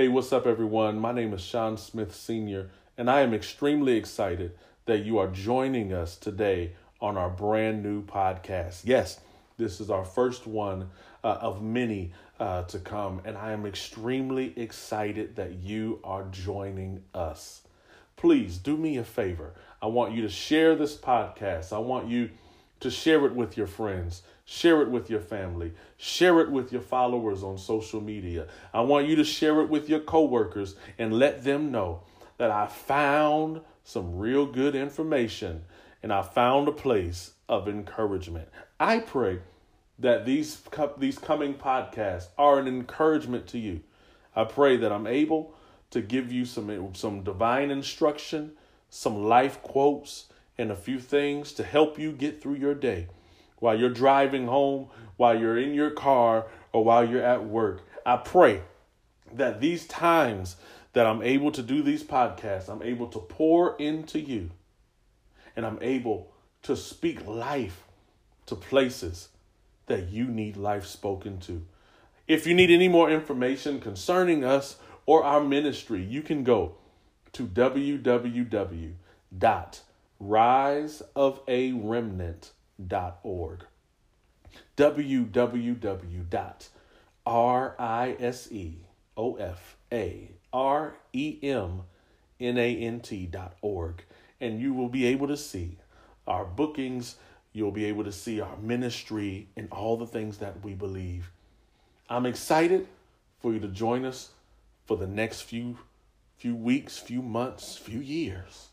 Hey, what's up, everyone? My name is Sean Smith Sr., and I am extremely excited that you are joining us today on our brand new podcast. Yes, this is our first one uh, of many uh, to come, and I am extremely excited that you are joining us. Please do me a favor. I want you to share this podcast. I want you to share it with your friends, share it with your family, share it with your followers on social media. I want you to share it with your coworkers and let them know that I found some real good information and I found a place of encouragement. I pray that these these coming podcasts are an encouragement to you. I pray that I'm able to give you some some divine instruction, some life quotes, and a few things to help you get through your day. While you're driving home, while you're in your car, or while you're at work. I pray that these times that I'm able to do these podcasts, I'm able to pour into you and I'm able to speak life to places that you need life spoken to. If you need any more information concerning us or our ministry, you can go to www.riseofaremnant.org. www.riseofaremnant.org. And you will be able to see our bookings, you'll be able to see our ministry, and all the things that we believe. I'm excited for you to join us for the next few few weeks, few months, few years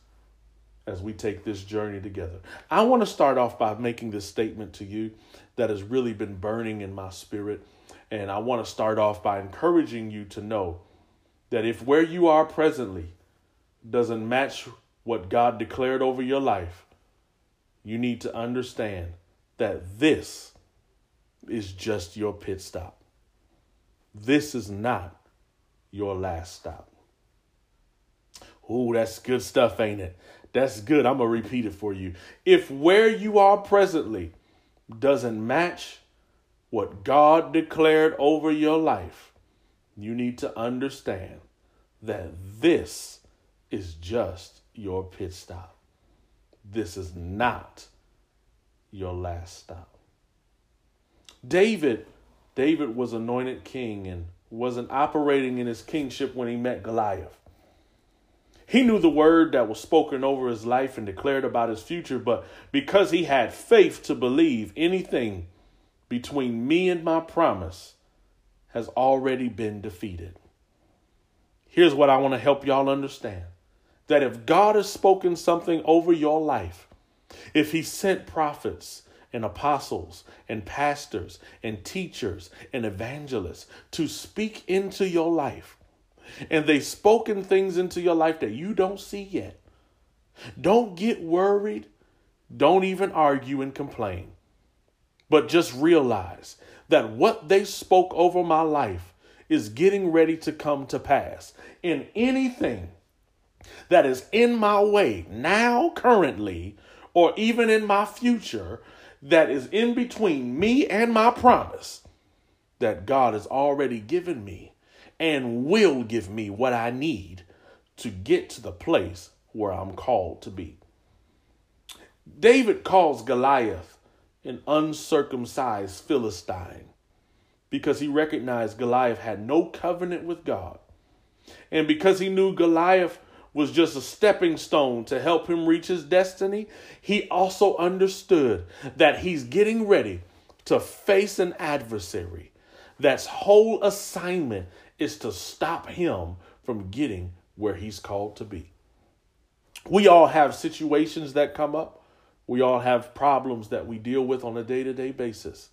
as we take this journey together. I want to start off by making this statement to you that has really been burning in my spirit. And I want to start off by encouraging you to know that if where you are presently doesn't match what God declared over your life, you need to understand that this is just your pit stop. This is not your last stop. Ooh, that's good stuff, ain't it? That's good. I'm going to repeat it for you. If where you are presently doesn't match what God declared over your life, you need to understand that this is just your pit stop. This is not your last stop. David, David was anointed king and wasn't operating in his kingship when he met Goliath. He knew the word that was spoken over his life and declared about his future, but because he had faith to believe anything between me and my promise has already been defeated. Here's what I want to help y'all understand that if God has spoken something over your life, if he sent prophets and apostles and pastors and teachers and evangelists to speak into your life, and they've spoken things into your life that you don't see yet. Don't get worried. Don't even argue and complain. But just realize that what they spoke over my life is getting ready to come to pass. And anything that is in my way now, currently, or even in my future, that is in between me and my promise that God has already given me and will give me what I need to get to the place where I'm called to be. David calls Goliath an uncircumcised Philistine because he recognized Goliath had no covenant with God. And because he knew Goliath was just a stepping stone to help him reach his destiny, he also understood that he's getting ready to face an adversary that's whole assignment is to stop him from getting where he's called to be. We all have situations that come up. We all have problems that we deal with on a day to day basis.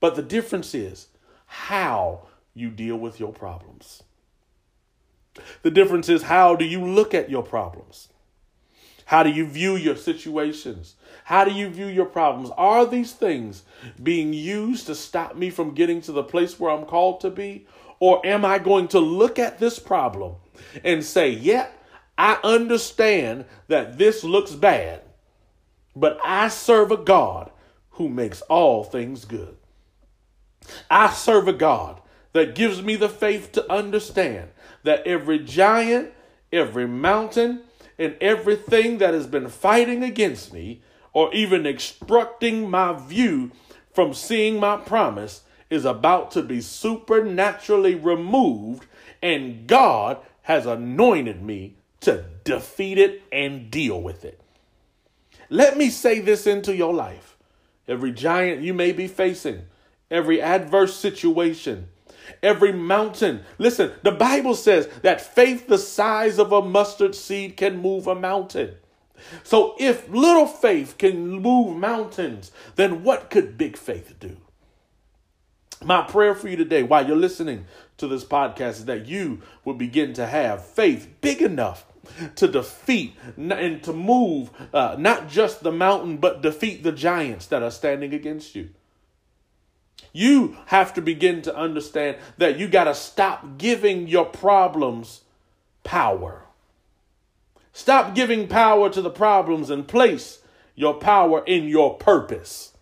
But the difference is how you deal with your problems. The difference is how do you look at your problems? How do you view your situations? How do you view your problems? Are these things being used to stop me from getting to the place where I'm called to be? Or am I going to look at this problem and say, yeah, I understand that this looks bad, but I serve a God who makes all things good. I serve a God that gives me the faith to understand that every giant, every mountain, and everything that has been fighting against me or even obstructing my view from seeing my promise is about to be supernaturally removed, and God has anointed me to defeat it and deal with it. Let me say this into your life. Every giant you may be facing, every adverse situation, every mountain. Listen, the Bible says that faith the size of a mustard seed can move a mountain. So if little faith can move mountains, then what could big faith do? My prayer for you today, while you're listening to this podcast, is that you will begin to have faith big enough to defeat and to move uh, not just the mountain, but defeat the giants that are standing against you. You have to begin to understand that you got to stop giving your problems power. Stop giving power to the problems and place your power in your purpose.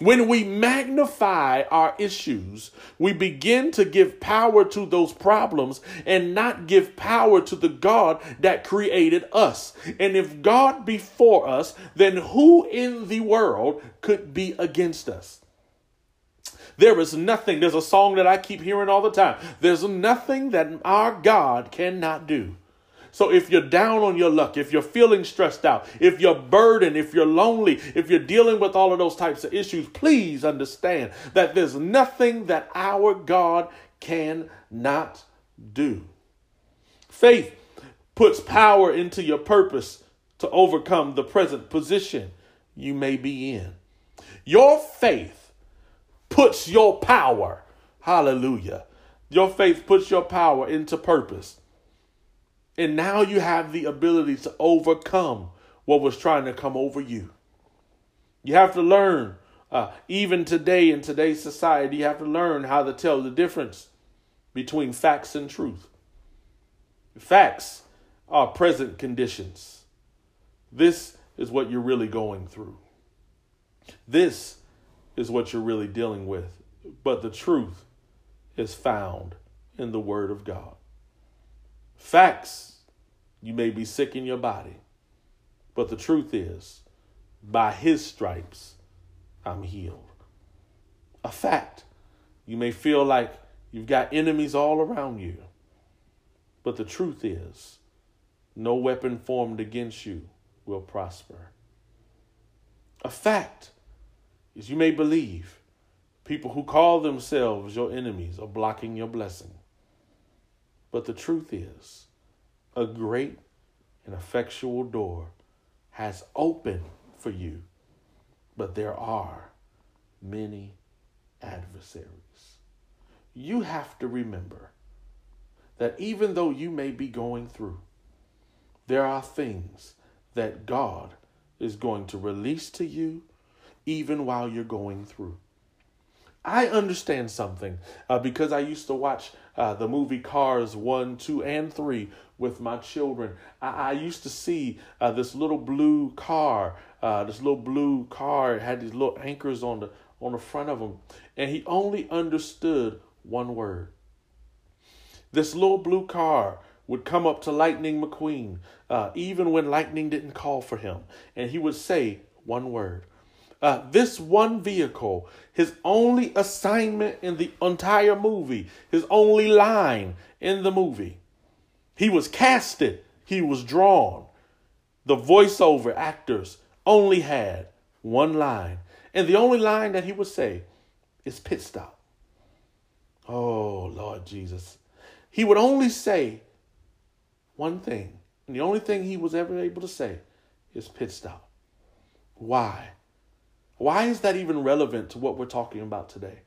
When we magnify our issues, we begin to give power to those problems and not give power to the God that created us. And if God be for us, then who in the world could be against us? There is nothing, there's a song that I keep hearing all the time. There's nothing that our God cannot do. So if you're down on your luck, if you're feeling stressed out, if you're burdened, if you're lonely, if you're dealing with all of those types of issues, please understand that there's nothing that our God cannot do. Faith puts power into your purpose to overcome the present position you may be in. Your faith puts your power, hallelujah. Your faith puts your power into purpose. And now you have the ability to overcome what was trying to come over you. You have to learn, uh, even today in today's society, you have to learn how to tell the difference between facts and truth. Facts are present conditions. This is what you're really going through. This is what you're really dealing with. But the truth is found in the Word of God. Facts you may be sick in your body. But the truth is, by his stripes, I'm healed. A fact. You may feel like you've got enemies all around you. But the truth is, no weapon formed against you will prosper. A fact is you may believe people who call themselves your enemies are blocking your blessing. But the truth is, a great and effectual door has opened for you, but there are many adversaries. You have to remember that even though you may be going through, there are things that God is going to release to you even while you're going through. I understand something uh, because I used to watch uh, the movie Cars 1, 2, and 3 with my children. I, I used to see uh, this little blue car, uh, this little blue car had these little anchors on the on the front of them, and he only understood one word. This little blue car would come up to Lightning McQueen, uh, even when Lightning didn't call for him, and he would say one word. Uh, this one vehicle, his only assignment in the entire movie, his only line in the movie. He was casted, he was drawn. The voiceover actors only had one line. And the only line that he would say is pit stop. Oh, Lord Jesus. He would only say one thing. And the only thing he was ever able to say is pit stop. Why? Why is that even relevant to what we're talking about today?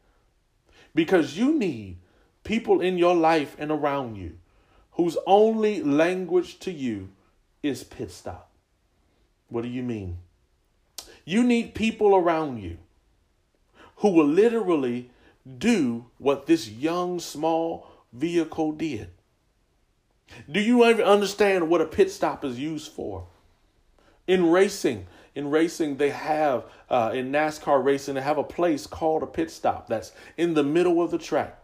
Because you need people in your life and around you whose only language to you is pit stop. What do you mean? You need people around you who will literally do what this young, small vehicle did. Do you ever understand what a pit stop is used for? In racing, in racing, they have, uh, in NASCAR racing, they have a place called a pit stop that's in the middle of the track.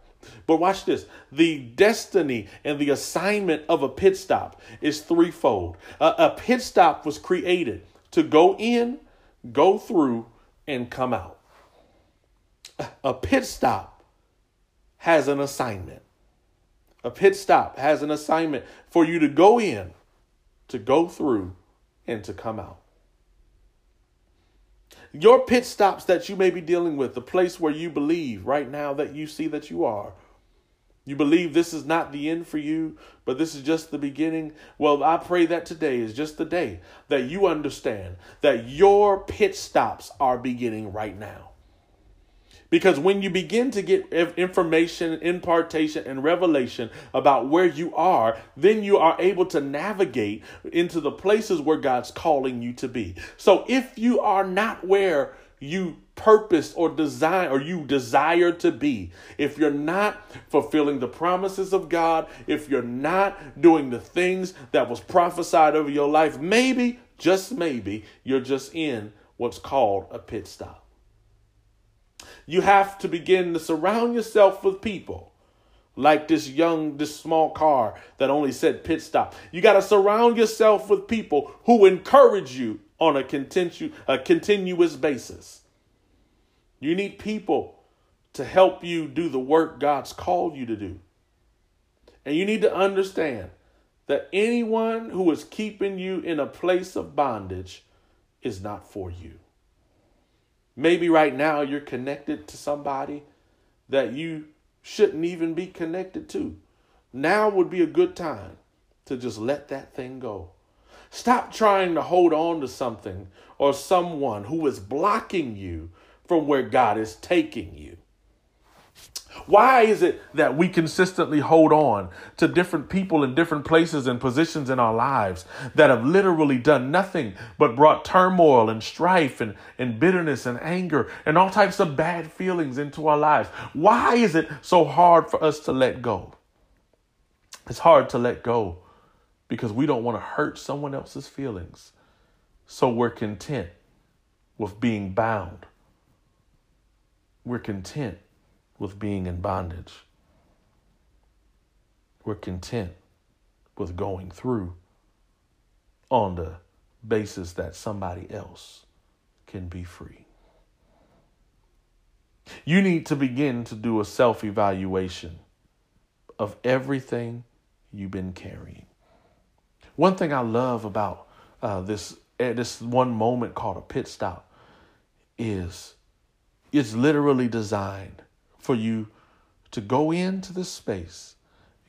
But watch this the destiny and the assignment of a pit stop is threefold. a pit stop was created to go in, go through, and come out. A pit stop has an assignment. A pit stop has an assignment for you to go in, to go through, and to come out. Your pit stops that you may be dealing with, the place where you believe right now that you see that you are, you believe this is not the end for you, but this is just the beginning. Well, I pray that today is just the day that you understand that your pit stops are beginning right now. Because when you begin to get information, impartation, and revelation about where you are, then you are able to navigate into the places where God's calling you to be. So if you are not where you purpose or design or you desire to be, if you're not fulfilling the promises of God, if you're not doing the things that was prophesied over your life, maybe, just maybe, you're just in what's called a pit stop you have to begin to surround yourself with people like this young, this small car that only said pit stop. You got to surround yourself with people who encourage you on a, continu- a continuous basis. You need people to help you do the work God's called you to do. And you need to understand that anyone who is keeping you in a place of bondage is not for you. Maybe right now you're connected to somebody that you shouldn't even be connected to. Now would be a good time to just let that thing go. Stop trying to hold on to something or someone who is blocking you from where God is taking you. Why is it that we consistently hold on to different people in different places and positions in our lives that have literally done nothing but brought turmoil and strife and, and bitterness and anger and all types of bad feelings into our lives? Why is it so hard for us to let go? It's hard to let go because we don't want to hurt someone else's feelings. So we're content with being bound. We're content with being in bondage. We're content with going through on the basis that somebody else can be free. You need to begin to do a self evaluation of everything you've been carrying. One thing I love about uh, this uh, this one moment called a pit stop is it's literally designed for you to go into the space,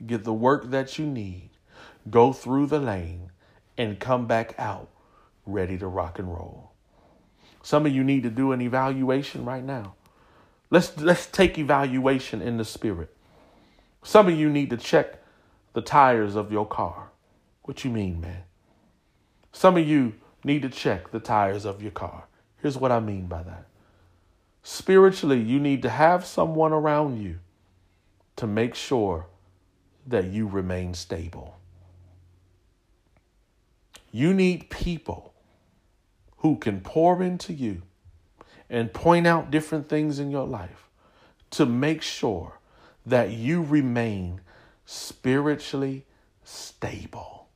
get the work that you need, go through the lane, and come back out ready to rock and roll. Some of you need to do an evaluation right now. Let's let's take evaluation in the spirit. Some of you need to check the tires of your car. What you mean, man? Some of you need to check the tires of your car. Here's what I mean by that. Spiritually, you need to have someone around you to make sure that you remain stable. You need people who can pour into you and point out different things in your life to make sure that you remain spiritually stable.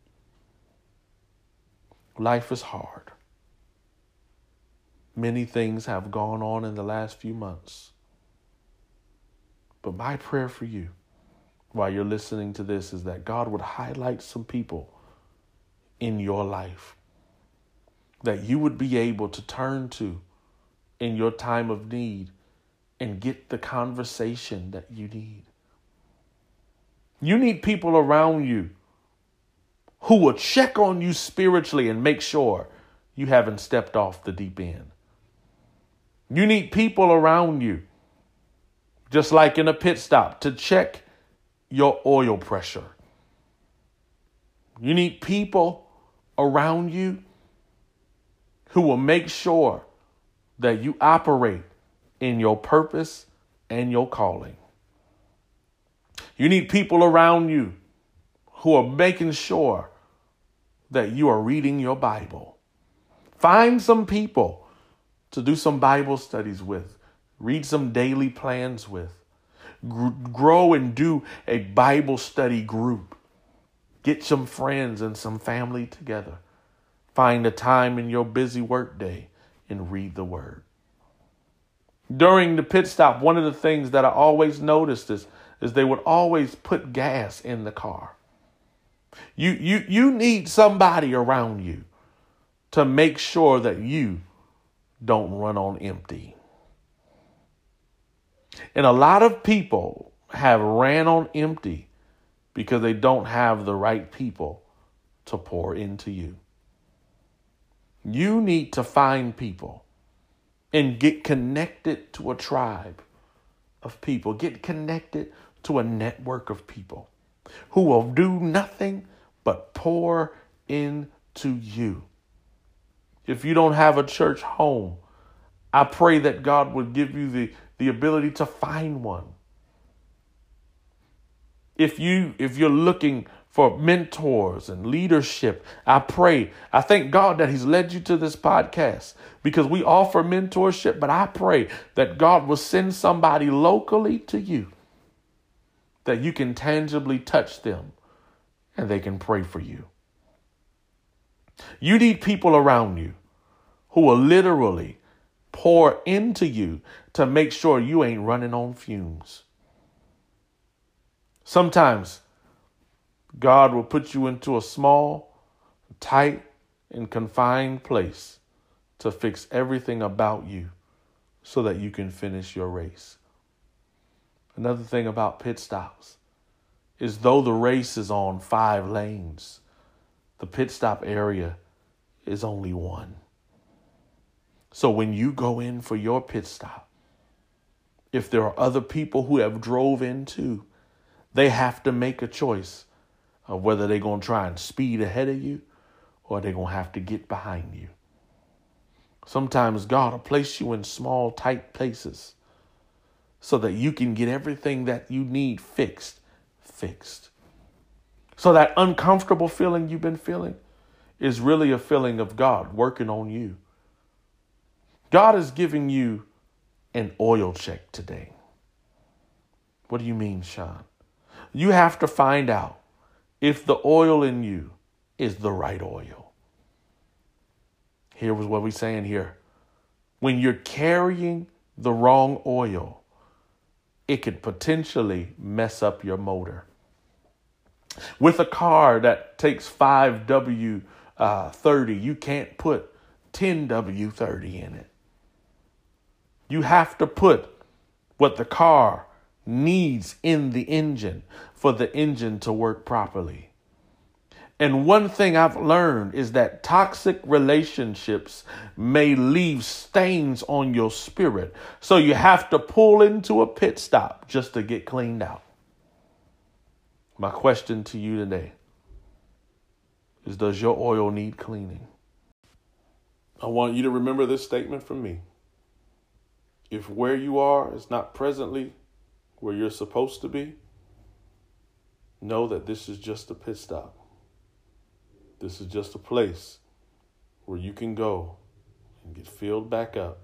Life is hard. Many things have gone on in the last few months. But my prayer for you while you're listening to this is that God would highlight some people in your life that you would be able to turn to in your time of need and get the conversation that you need. You need people around you who will check on you spiritually and make sure you haven't stepped off the deep end. You need people around you, just like in a pit stop, to check your oil pressure. You need people around you who will make sure that you operate in your purpose and your calling. You need people around you who are making sure that you are reading your Bible. Find some people to do some Bible studies with, read some daily plans with. grow and do a Bible study group. Get some friends and some family together. Find a time in your busy workday and read the word. During the pit stop, one of the things that I always noticed is, is they would always put gas in the car. You, you, you need somebody around you to make sure that you don't run on empty. And a lot of people have ran on empty because they don't have the right people to pour into you. You need to find people and get connected to a tribe of people, get connected to a network of people who will do nothing but pour into you. If you don't have a church home, I pray that God would give you the, the ability to find one. If you if you're looking for mentors and leadership. I pray. I thank God that He's led you to this podcast because we offer mentorship, but I pray that God will send somebody locally to you that you can tangibly touch them and they can pray for you. You need people around you who will literally pour into you to make sure you ain't running on fumes. Sometimes God will put you into a small, tight, and confined place to fix everything about you so that you can finish your race. Another thing about pit stops is though the race is on five lanes, the pit stop area is only one. So when you go in for your pit stop, if there are other people who have drove in too, they have to make a choice of whether they're going to try and speed ahead of you or they're going to have to get behind you. Sometimes God will place you in small, tight places so that you can get everything that you need fixed, fixed. So that uncomfortable feeling you've been feeling is really a feeling of God working on you. God is giving you an oil check today. What do you mean, Sean? You have to find out if the oil in you is the right oil. Here was what we're saying here. When you're carrying the wrong oil, it could potentially mess up your motor. With a car that takes 5W30, uh, you can't put 10W30 in it. You have to put what the car needs in the engine for the engine to work properly. And one thing I've learned is that toxic relationships may leave stains on your spirit. So you have to pull into a pit stop just to get cleaned out. My question to you today is Does your oil need cleaning? I want you to remember this statement from me. If where you are is not presently where you're supposed to be, know that this is just a pit stop. This is just a place where you can go and get filled back up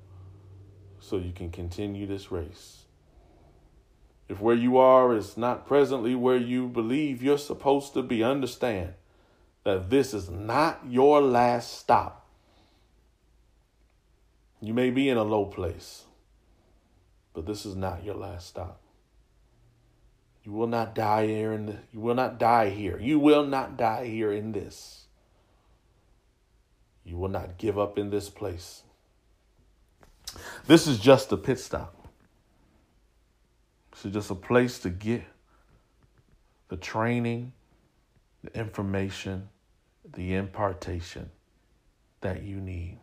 so you can continue this race. If where you are is not presently where you believe you're supposed to be, understand that this is not your last stop. You may be in a low place, but this is not your last stop. You will not die here in the, you will not die here. You will not die here in this. You will not give up in this place. This is just a pit stop. Is just a place to get the training, the information, the impartation that you need.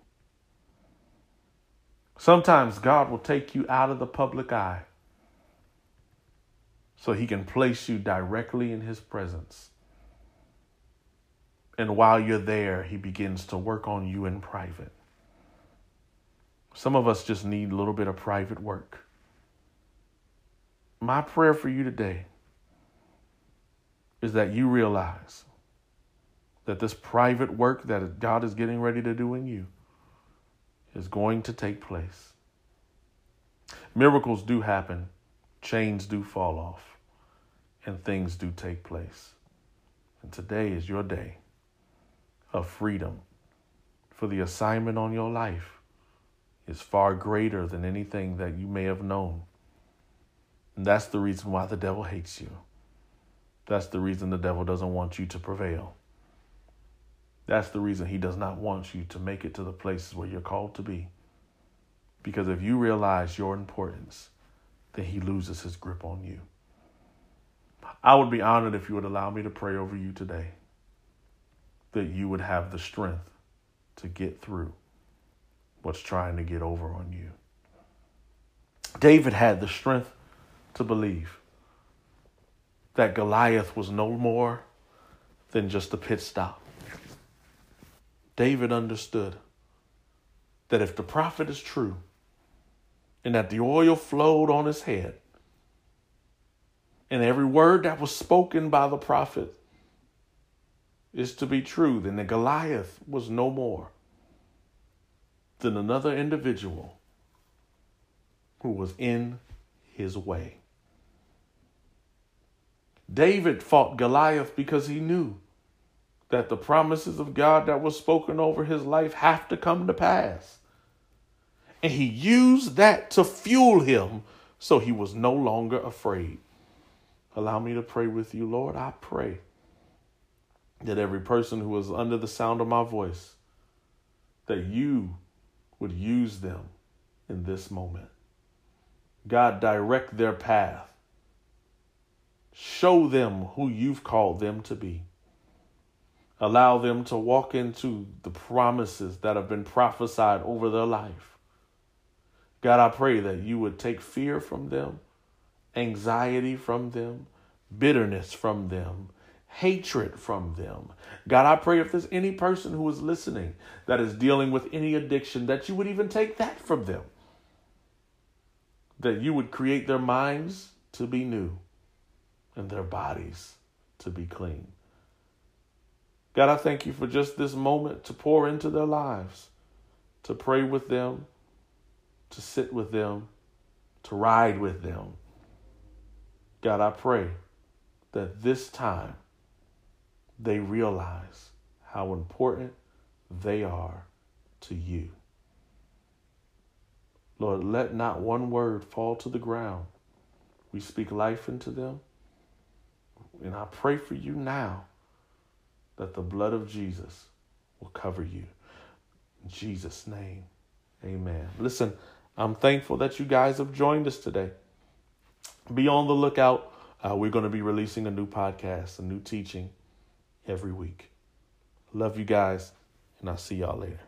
Sometimes God will take you out of the public eye so he can place you directly in his presence. And while you're there, he begins to work on you in private. Some of us just need a little bit of private work. My prayer for you today is that you realize that this private work that God is getting ready to do in you is going to take place. Miracles do happen chains do fall off and things do take place. And today is your day of freedom. For the assignment on your life is far greater than anything that you may have known. That's the reason why the devil hates you. That's the reason the devil doesn't want you to prevail. That's the reason he does not want you to make it to the places where you're called to be. Because if you realize your importance, then he loses his grip on you. I would be honored if you would allow me to pray over you today, that you would have the strength to get through what's trying to get over on you. David had the strength to believe that Goliath was no more than just a pit stop. David understood that if the prophet is true and that the oil flowed on his head, and every word that was spoken by the prophet is to be true, then the Goliath was no more than another individual who was in his way. David fought Goliath because he knew that the promises of God that was spoken over his life have to come to pass. And he used that to fuel him so he was no longer afraid. Allow me to pray with you, Lord. I pray that every person who is under the sound of my voice, that you would use them in this moment. God, direct their path. Show them who you've called them to be. Allow them to walk into the promises that have been prophesied over their life. God, I pray that you would take fear from them anxiety from them, bitterness from them, hatred from them. God, I pray if there's any person who is listening that is dealing with any addiction, that you would even take that from them. That you would create their minds to be new and their bodies to be clean. God, I thank you for just this moment to pour into their lives, to pray with them, to sit with them, to ride with them God, I pray that this time they realize how important they are to you. Lord, let not one word fall to the ground. We speak life into them. And I pray for you now that the blood of Jesus will cover you. In Jesus' name, amen. Listen, I'm thankful that you guys have joined us today be on the lookout. Uh, we're going to be releasing a new podcast, a new teaching every week. Love you guys, and I'll see y'all later.